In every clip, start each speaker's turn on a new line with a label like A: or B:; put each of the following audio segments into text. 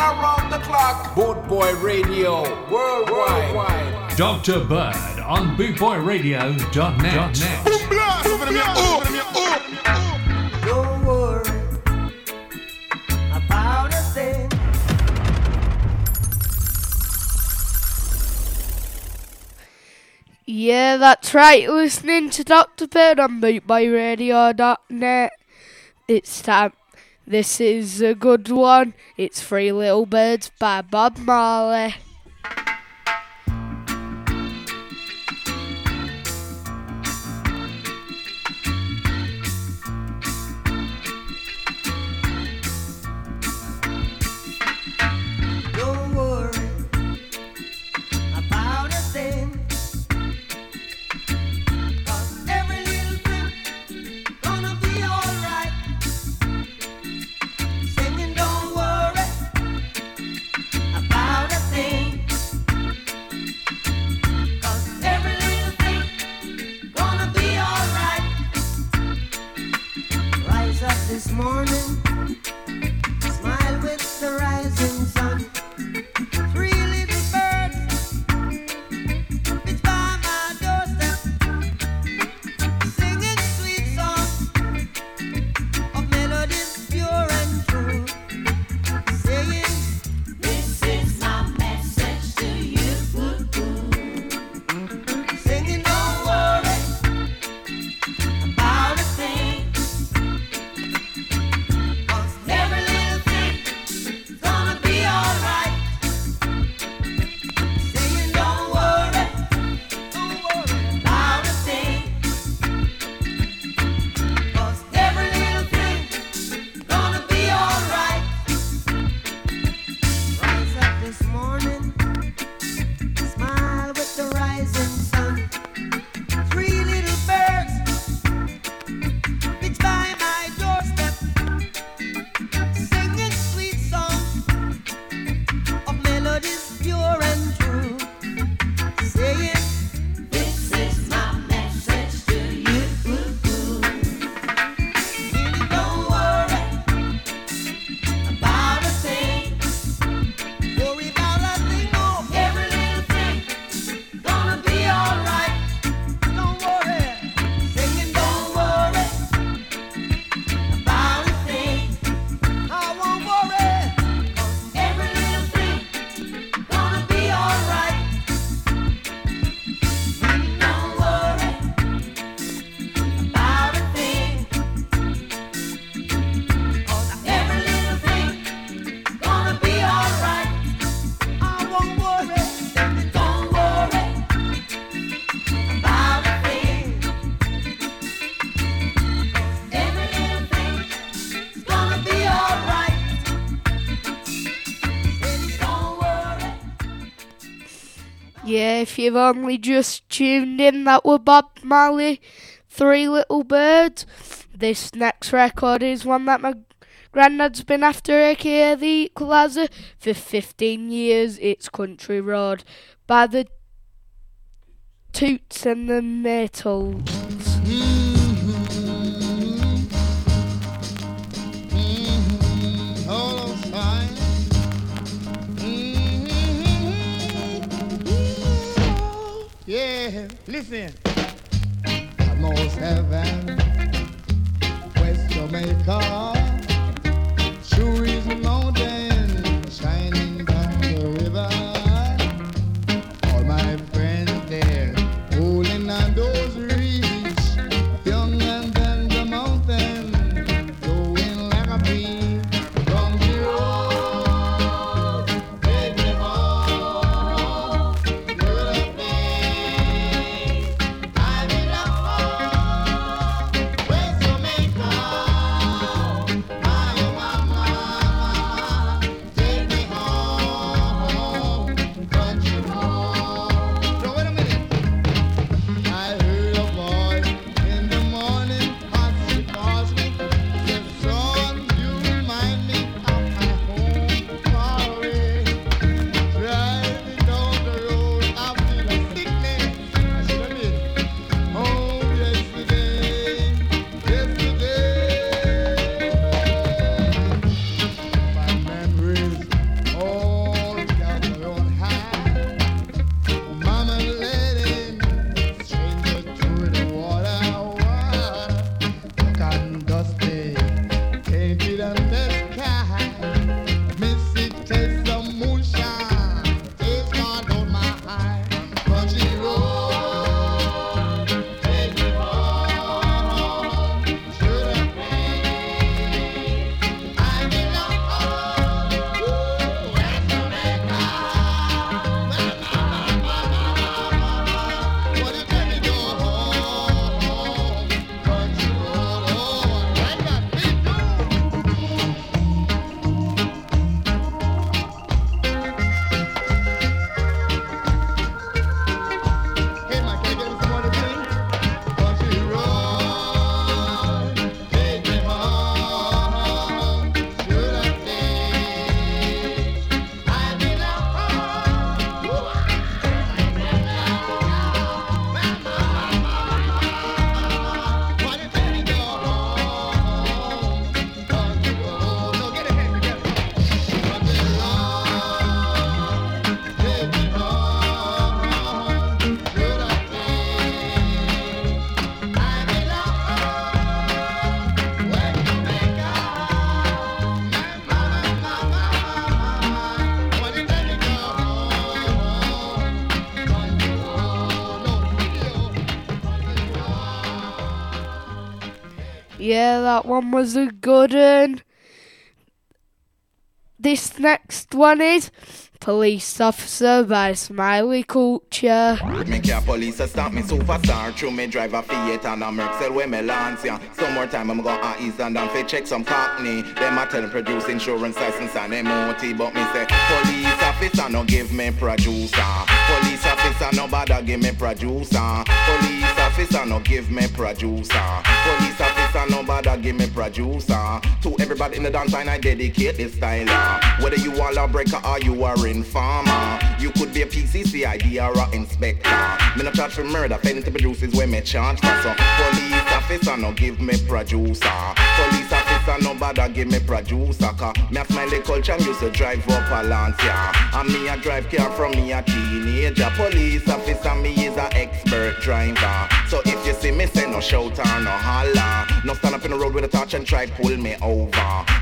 A: around the clock. Boot Boy Radio, worldwide.
B: Dr. Bird on bootboyradio.net.
C: Don't worry about a thing.
D: Yeah, that's right. Listening to Dr. Bird on bootboyradio.net. It's time this is a good one. It's Three Little Birds by Bob Marley. you've only just tuned in, that were Bob Marley, Three Little Birds. This next record is one that my granddad's been after, aka the Equalizer, for 15 years. It's Country Road by the Toots and the Maytals.
E: Listen. I lost
F: heaven. That one was a good one. This next one is Police Officer by Smiley Culture.
A: Me care police stop me superstar me drive a Fiat and a me Some more time I'm go on East and fi check some cockney Them a tell produce insurance license and But me say police officer no give me producer. Police officer no bother give me producer. Police officer no give me producer. Police officer no bother give me producer. To everybody in the dance line I dedicate this style. Whether you are lawbreaker or you are informer You could be a PCCID or a inspector. Me no charge for murder, failing to produce is where me charge for. So police officer no give me producer. Police officer no bother give me producer Cause me a smiley culture and used to drive up a Lancia. And me a drive car from me a teenager. Police officer me is a expert driver. So if you see me say no shout or no holler No stand up in the road with a torch and try pull me over.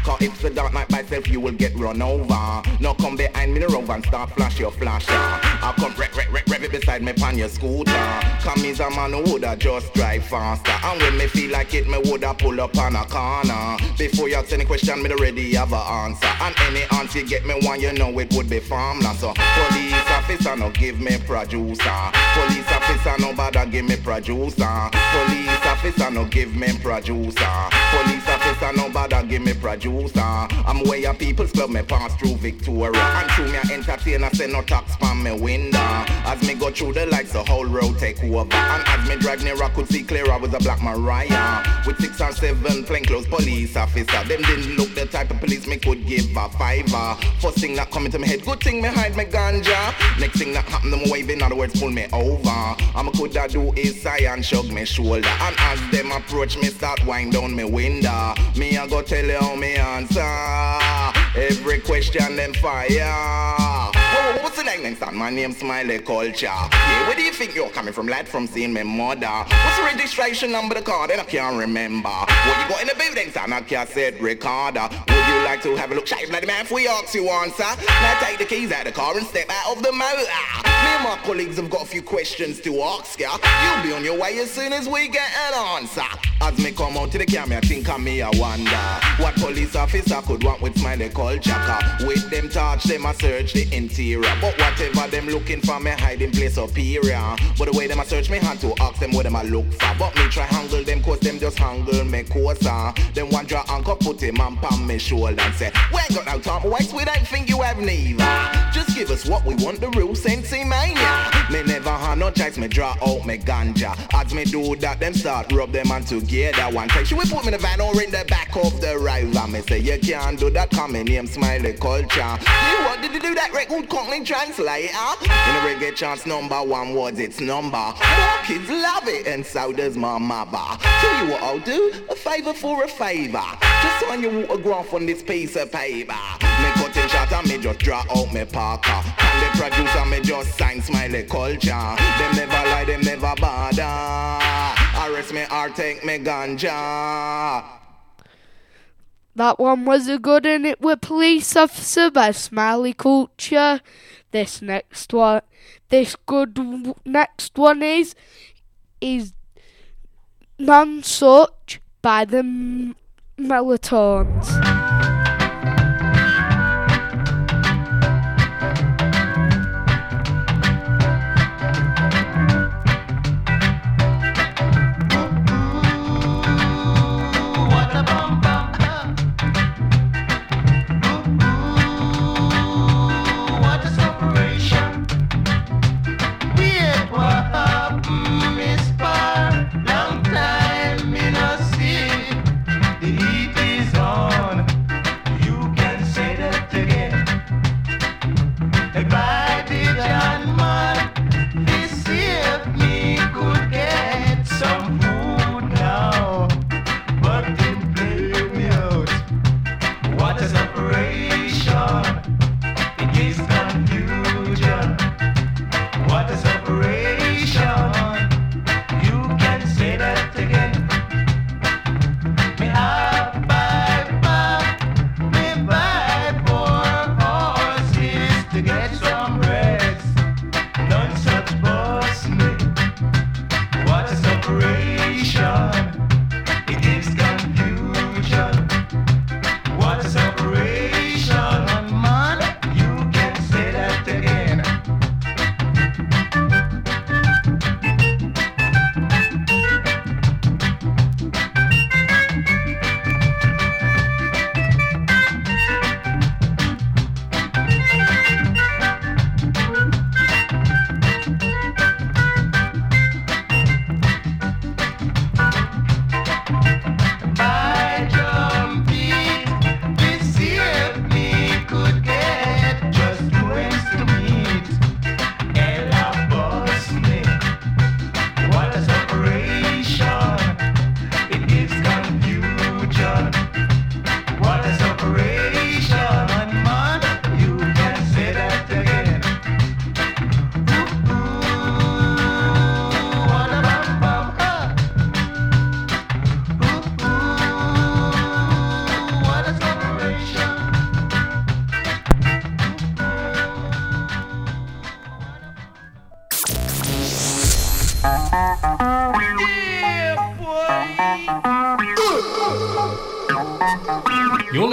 A: Cause if the dark night by itself you will get run over. No come behind me the road and start flash your flasher. I come rev, rev, rev, rev it beside me pan your scooter. Come is a man who woulda just drive faster. And when me feel like it me woulda pull up on a corner Before you ask any question me already have a answer. And any answer you get me one you know it would be farmland So police officer no give me producer. Police officer no bother give me producer. Police officer no give me producer. Police officer no bother give me producer. I'm where your people's club me pass through Victoria. And through me I entertain I say no tax from me window. As me go through the lights the whole road take over. And as me drive near I could see clear I was a black Mariah. With six or seven plainclothes police officer. Them didn't look the type of police me could give a fiver. First thing that come into my head good thing me hide my ganja. Next thing that happen them wave in other words pull me over. I'm a coulda do is sigh and shrug me shoulder. And as them approach me start wind down me window. Me I go tell you how me answer. Every question them fire. Whoa, what's the name? Next time? My name's Smiley Culture. Yeah, where do you think you're coming from? Lad from seeing my mother? What's the registration number the car? Then I can't remember. What you got in the building son? I say it recorder Would you like to have a look? Shy bloody man if we ask you answer. Now take the keys out of the car and step out of the motor. Me and my colleagues have got a few questions to ask ya. You'll be on your way as soon as we get an answer. As me come out to the camera, I think I me I wonder. What police officer could want with Smiley Culture? With them touch, them a search the interior. But whatever them looking for, me hiding place superior. But the way them a search me hand to ask them what them a look for. But me try handle them cause them just handle me closer. Them one draw anchor put him on me shoulder and say We ain't got no time to waste, we don't think you have neither Just give us what we want, the real sensei mania Me never had no choice, me draw out me ganja. As me do that, them start rub them on together. One take, she we put me in the van or in the back of the river? Me say you can't do that, come in name smiley culture. You what did you do that? Record company translator? In a reggae chance number one words its number. More kids love it and so does my mother. Tell you what I'll do, a favour for a favour Just sign your autograph on this piece of paper. Me me just draw out me And the producer me just sign smiley culture never lie, never bother Arrest me or take me ganja
F: That one was a good one. It were Police Officer by Smiley Culture. This next one, this good w- next one is is Non Such by the M- Melatones.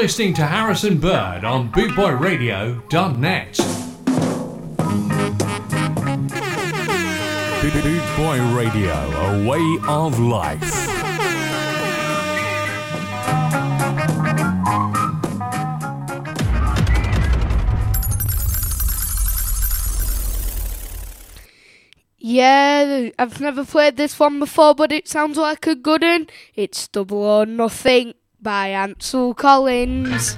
B: Listening to Harrison Bird on bootboyradio.net.
G: Boot Boy Radio, a way of life.
F: Yeah, I've never played this one before, but it sounds like a good one. It's Double or Nothing by Ansel Collins.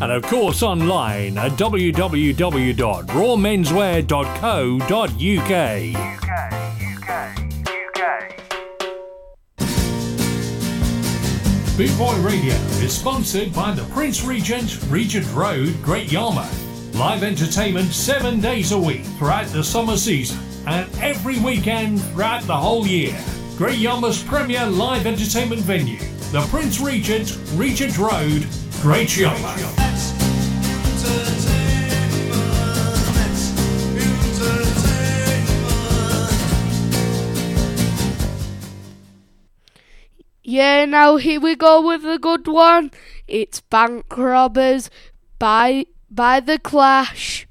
B: and of course online at www.rawmenswear.co.uk. Bootboy Radio is sponsored by the Prince Regent, Regent Road, Great Yarmouth. Live entertainment seven days a week throughout the summer season and every weekend throughout the whole year. Great Yarmouth's premier live entertainment venue, the Prince Regent, Regent Road, Great Yarmouth.
F: Yeah, now here we go with a good one. It's Bank Robbers by by the Clash.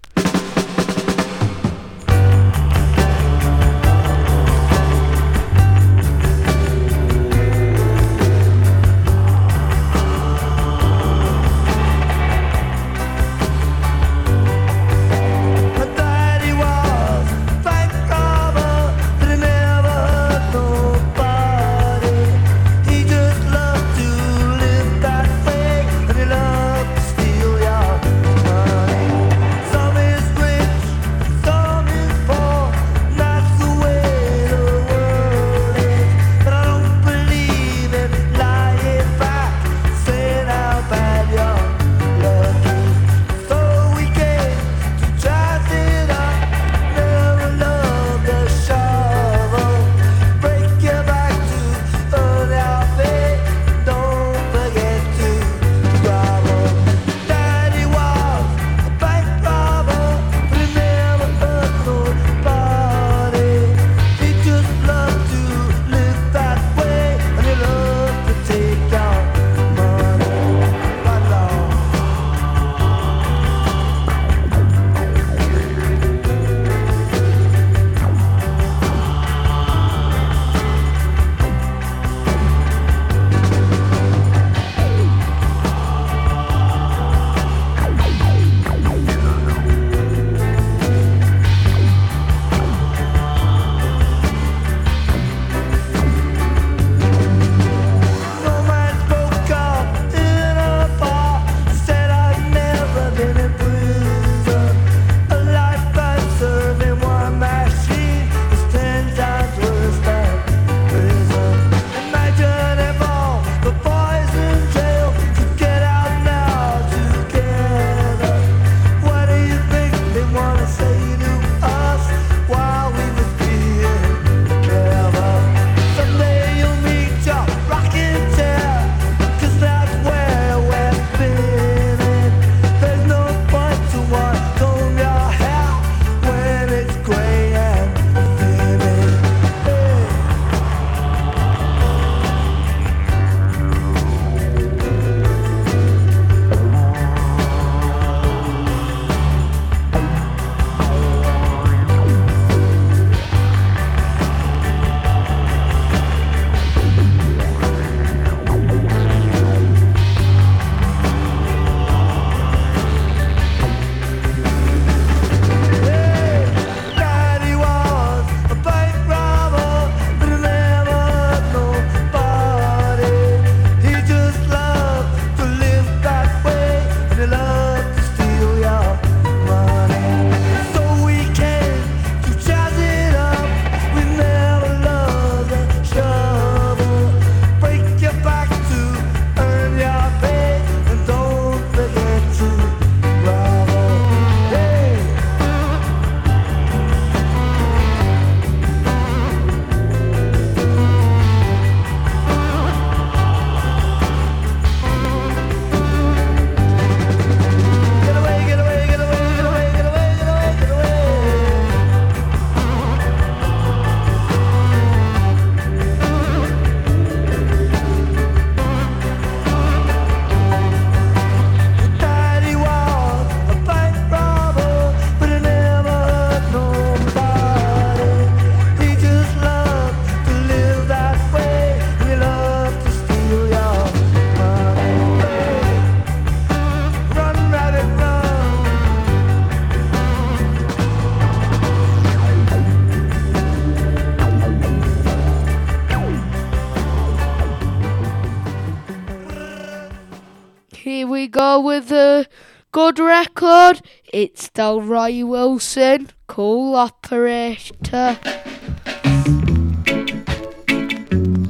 F: With a good record. It's Delroy Wilson, Cool Operator.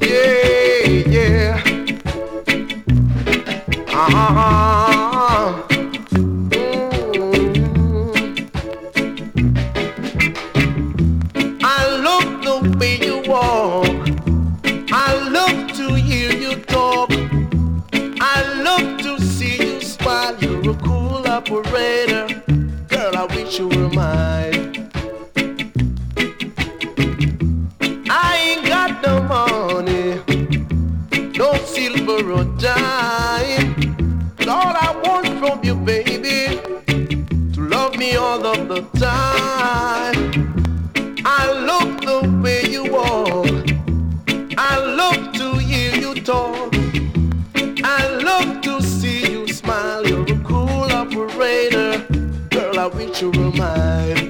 H: Yeah, yeah. Uh-huh. You were mine. I ain't got no money, no silver or dime. But all I want from you, baby, to love me all of the time. I love the way you walk. I love to hear you talk. I love to see you smile. You're a cool operator. I wish you were mine.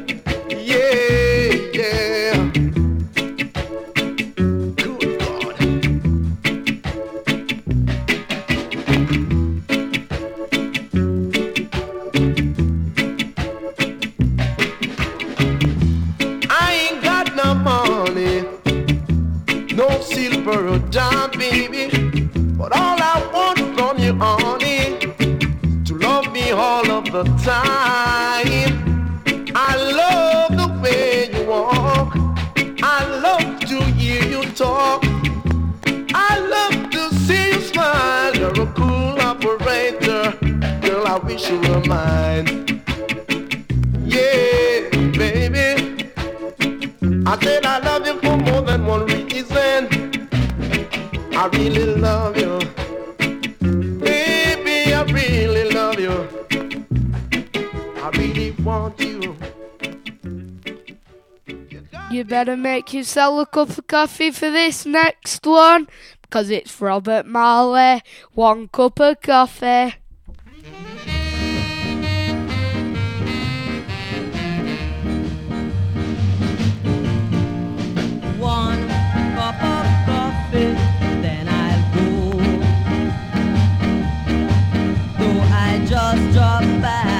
F: Better make yourself a cup of coffee for this next one because it's Robert Marley. One cup of coffee.
I: one cup of coffee, then I'll go. Though I just drop by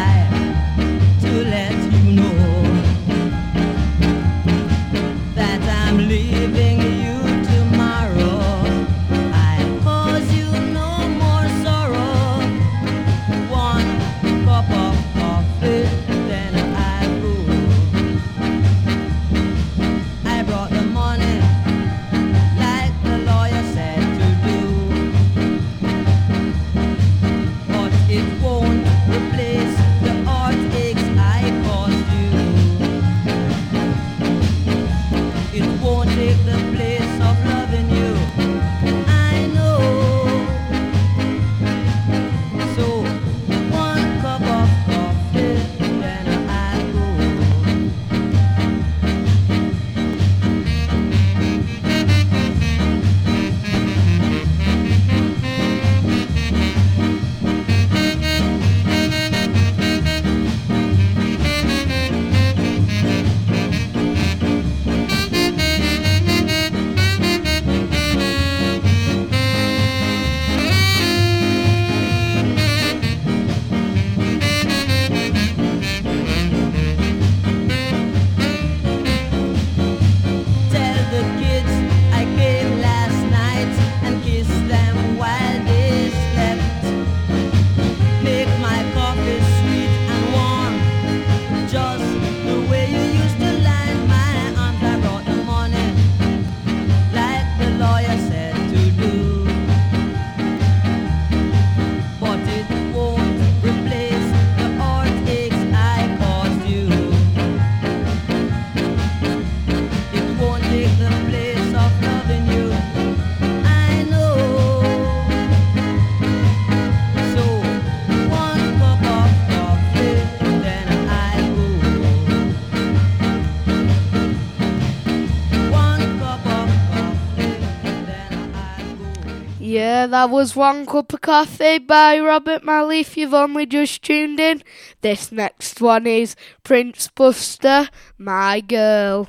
I: That
F: was One Cup of Coffee by Robert Marley if you've only just tuned in. This next one is Prince Buster, My Girl.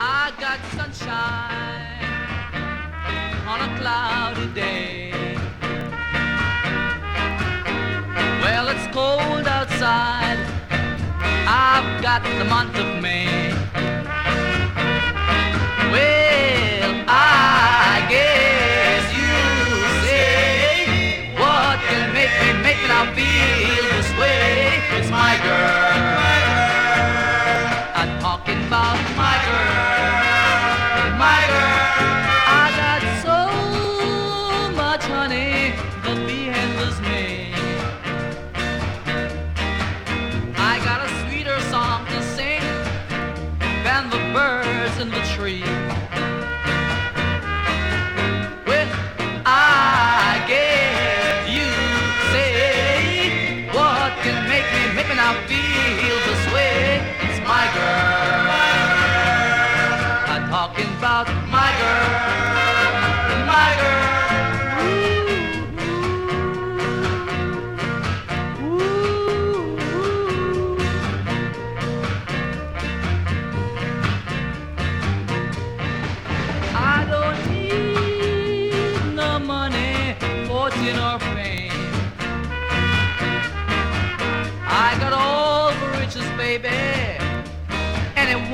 I: I got sunshine on a cloudy
J: day. Well, it's cold outside. I've got the month of May.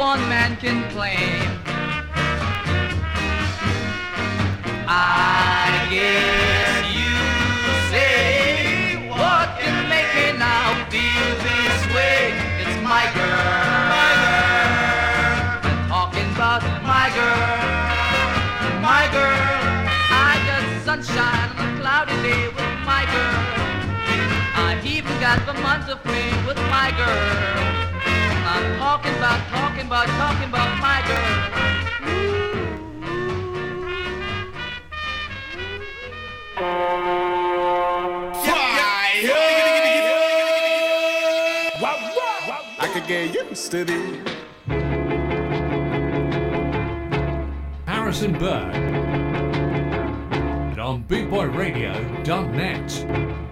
J: one man can claim. I guess you say what can make me now feel this way? It's my girl. My girl. I'm talking about my girl. My girl. I got sunshine on a cloudy day with my girl. I've even got the month of May with my girl. I'm talking about, talking about, talking about my girl.
K: I could get used to this.
L: Harrison Burke and on BootboyRadio.net.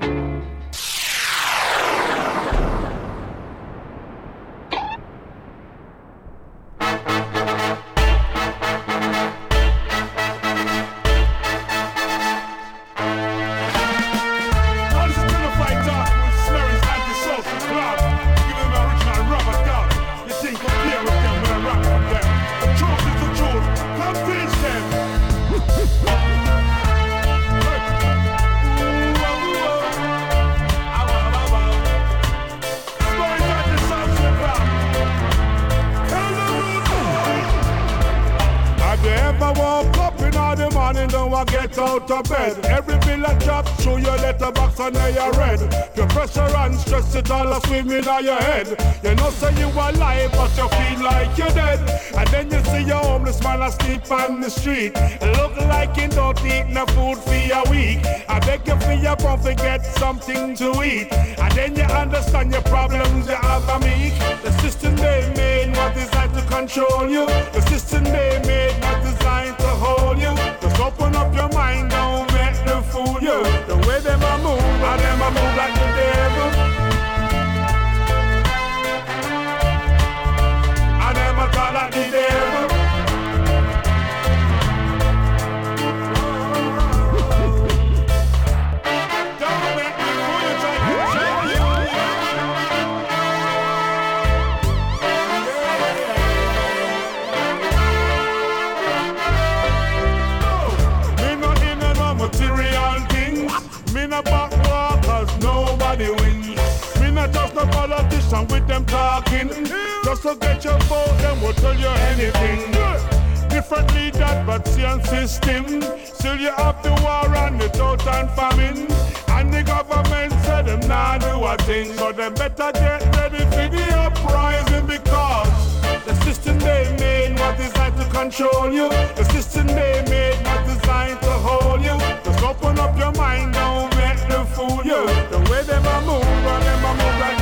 M: So get your vote, them will tell you anything. Differently that but same system. Still you have the war and the drought and famine. And the government said them nah do a thing. So they better get ready for the uprising because the system they made was designed to control you. The system they made was designed to hold you. Just open up your mind, don't let them fool you. The way them a move, run them a move like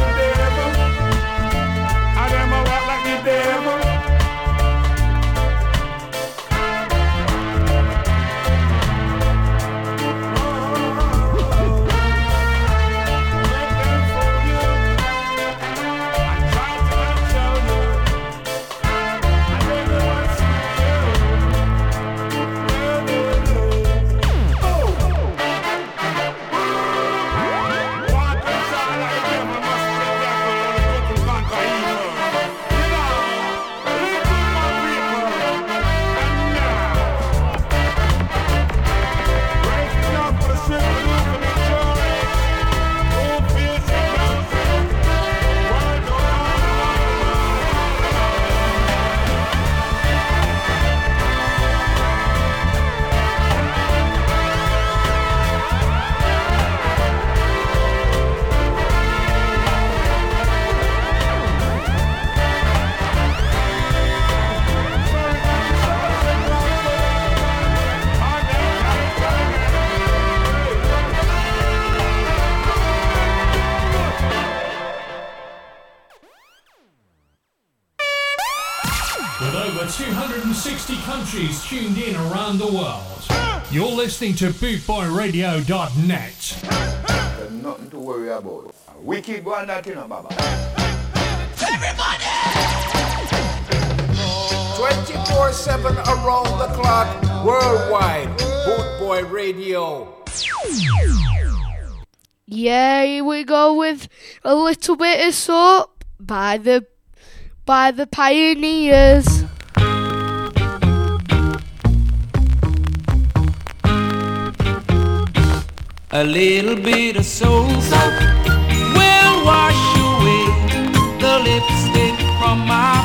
B: listening to bootboyradio.net.
N: There's Nothing to worry about. We keep going that in, Baba. Everybody!
K: 24 7 around the clock, worldwide. Bootboy Radio.
F: Yeah, we go with a little bit of soap by the by the pioneers.
O: A little bit of soul soap will wash away the lipstick from my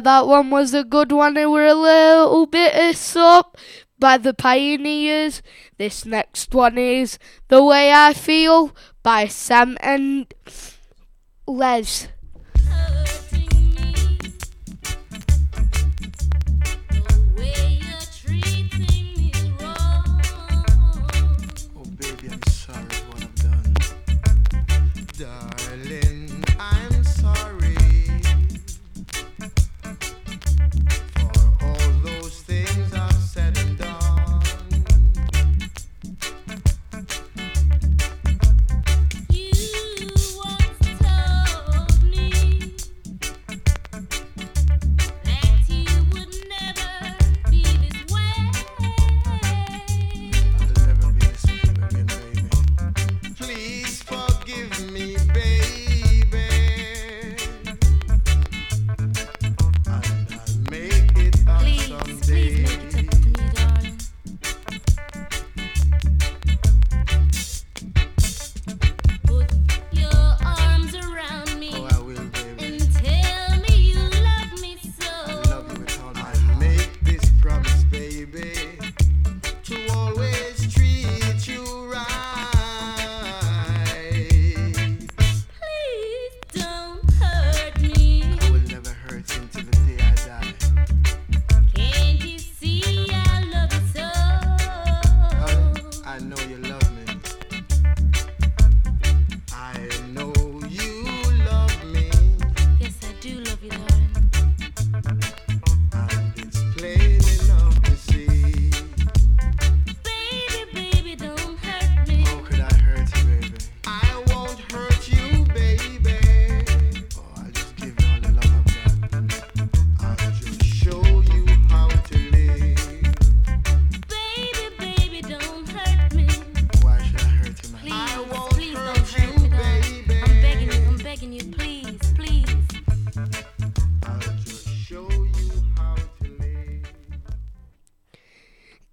O: that
F: one was a good one, we're a little bit of up by the Pioneers. This next one is The Way I Feel by Sam and Les.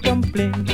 P: complain.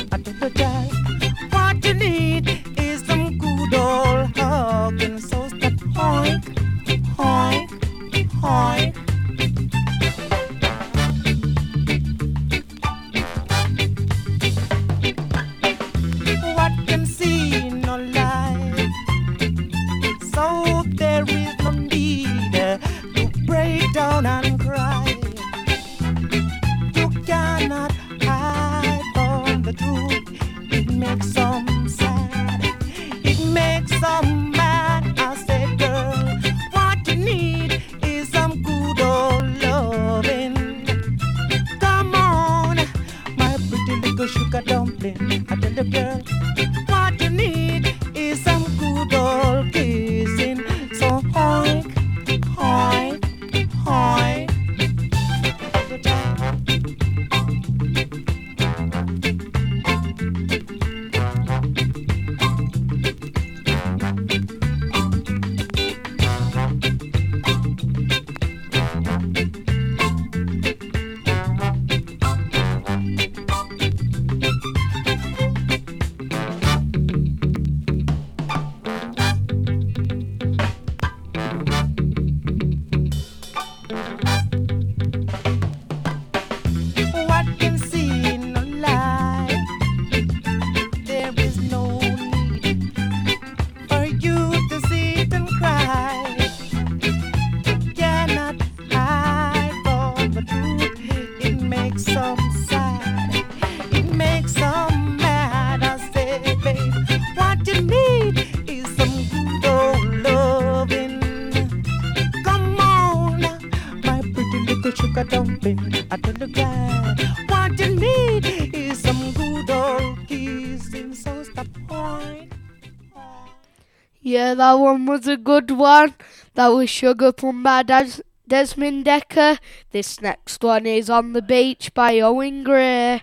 P: that one was a good one. That was Sugar Plum by Des- Desmond Dekker. This next one is On the Beach by Owen Gray.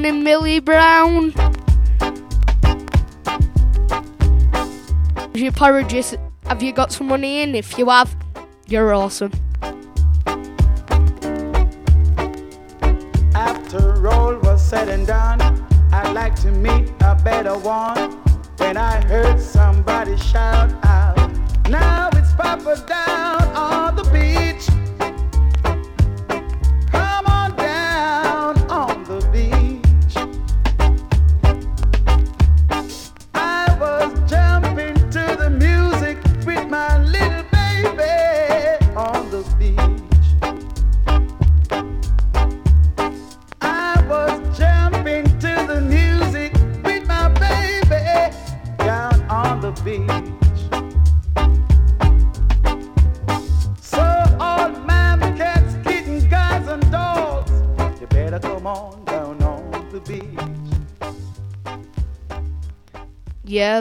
F: Brown
P: and Millie Brown. Apologies, have you got some money in? If you have, you're awesome.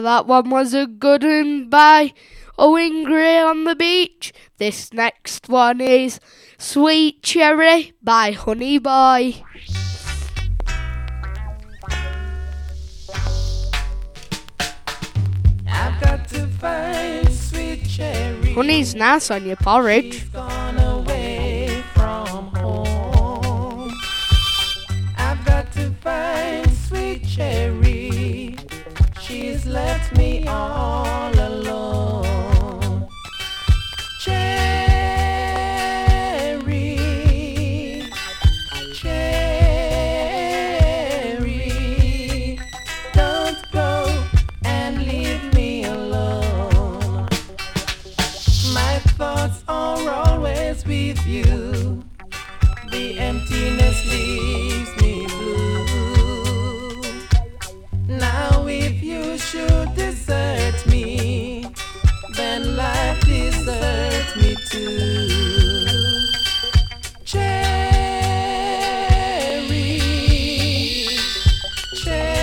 F: That one was a good one by Owen Gray on the beach. This next one is Sweet Cherry by Honey Boy.
Q: I've got to find sweet cherry.
F: Honey's nice on your porridge.
Q: Left me all deserts me too. Cherry, cherry,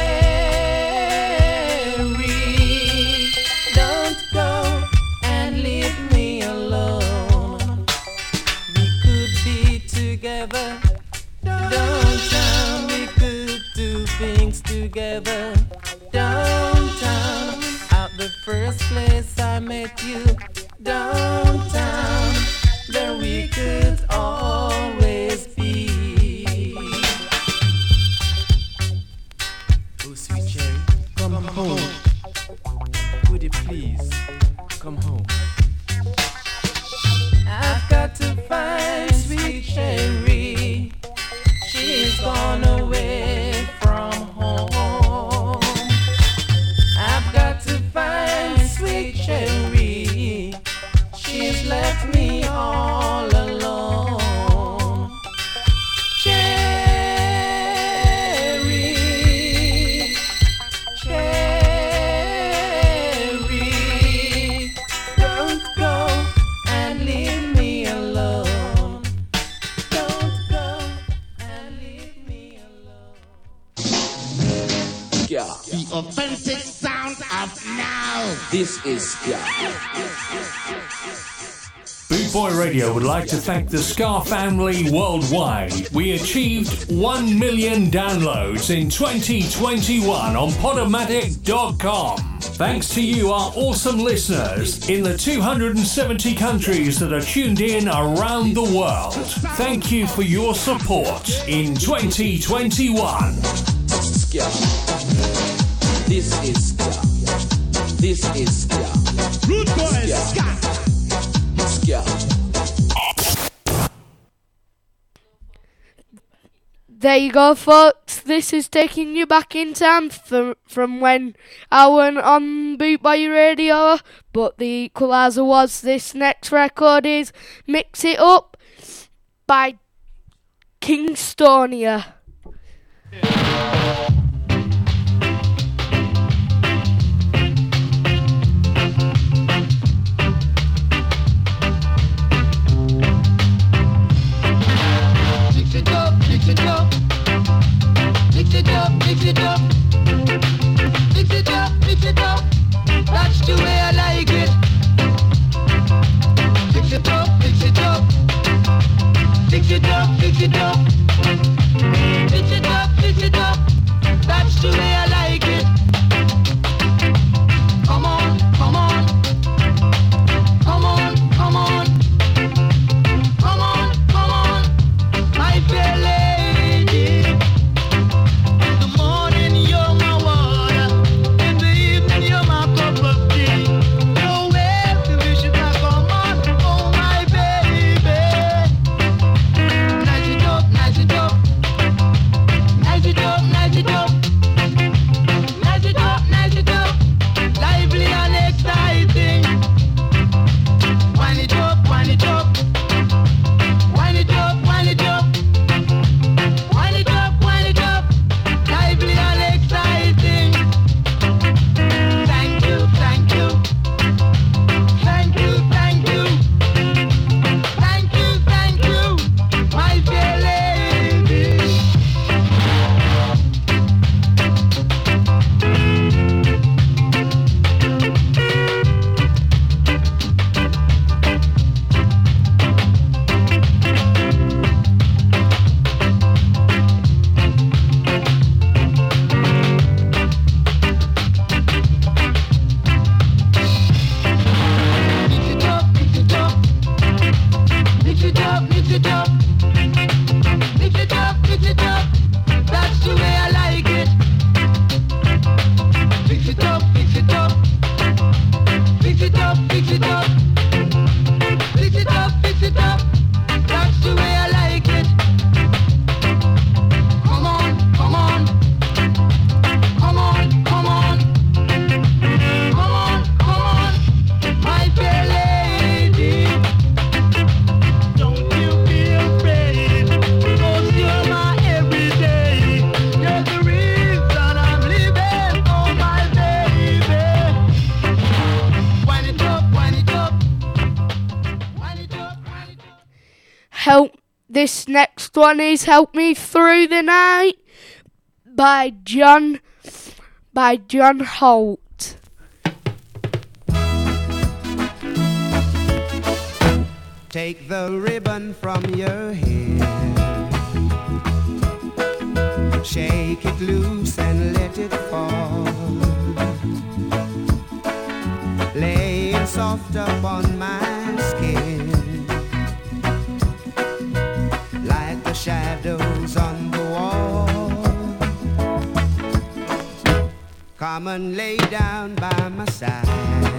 Q: don't go and leave me alone. We could be together downtown. We could do things together downtown. At the first place I met you downtown, there we could always
R: the Ska
B: family worldwide. We achieved 1 million downloads in 2021 on Podomatic.com. Thanks to you, our awesome listeners in the 270 countries that are tuned in around the world. Thank you for your support in 2021.
R: Ska. This is Ska. This is
F: There you go, folks. This is taking you back in time from, from when I went on Boot Boy Radio, but the equalizer was this next record is Mix It Up by Kingstonia.
S: Mix it up. Mix it up, mix it up. That's the way I like it. Mix it up, mix it up. Mix it up, mix it up. Mix it up, mix it up. That's the way I like it.
F: One is "Help Me Through the Night" by John by John Holt.
T: Take the ribbon from your hair. Shake it loose and let it fall. Lay it soft upon my shadows on the wall. Come and lay down by my side.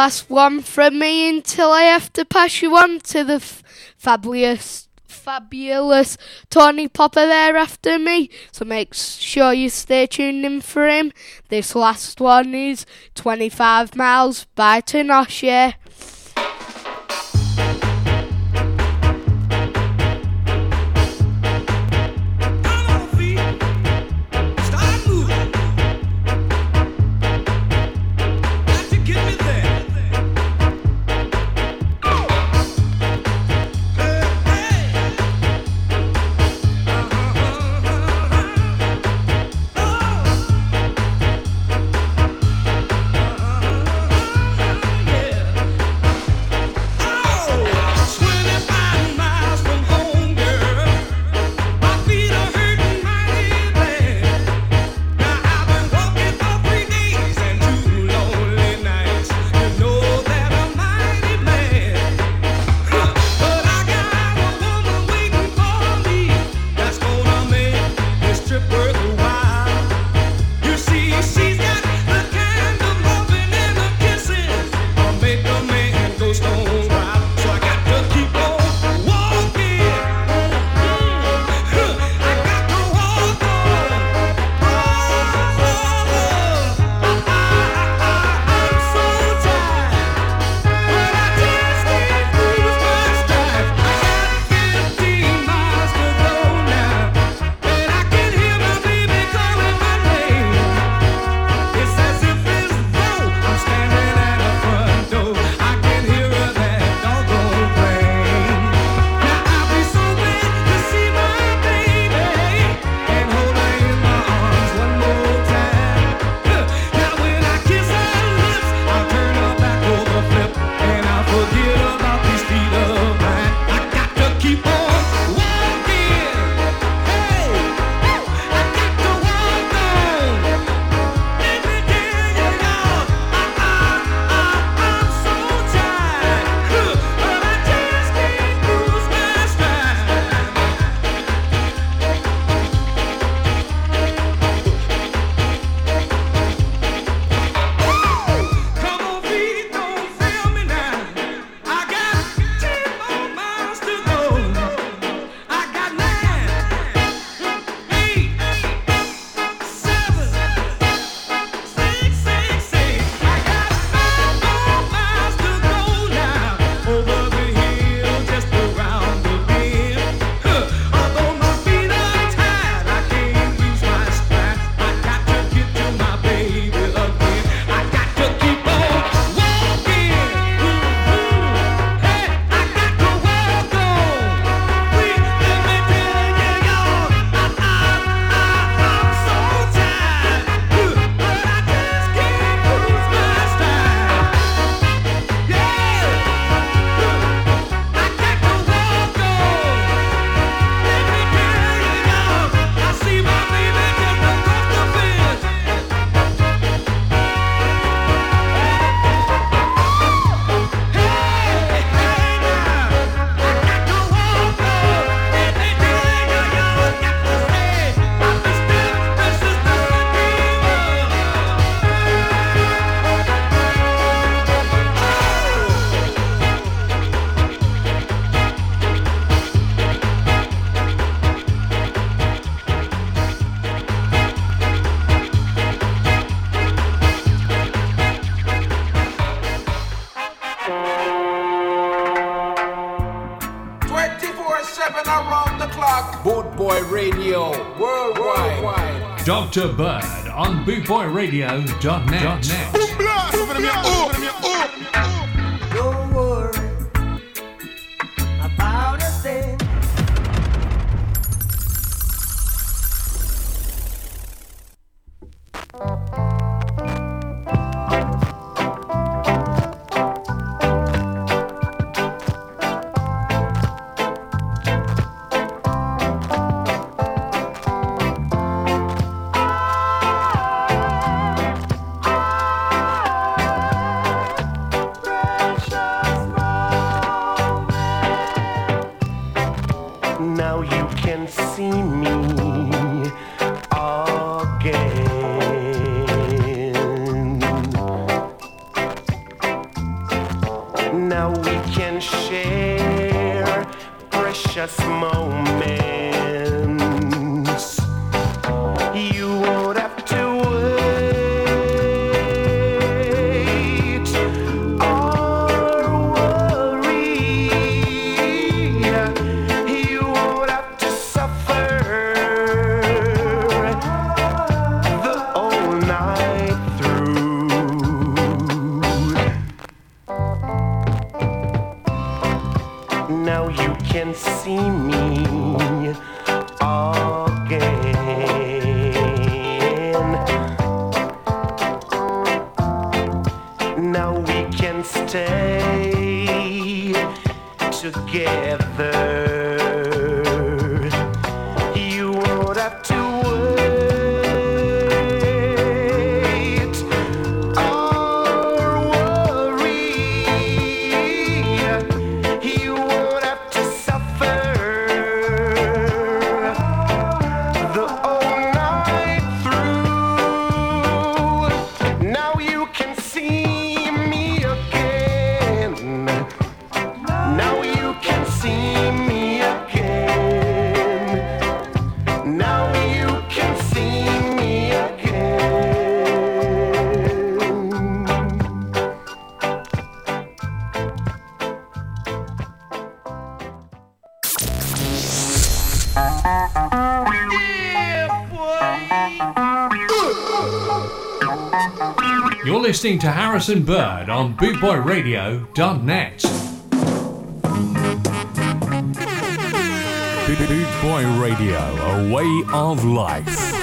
F: Last one from me until I have to pass you on to the f- fabulous, fabulous Tony Popper there after me. So make sure you stay tuned in for him. This last one is 25 Miles by Tinashe.
H: boyradio.net. to Harrison Bird on BootboyRadio.net.
B: Boot Boy Radio, a way of life.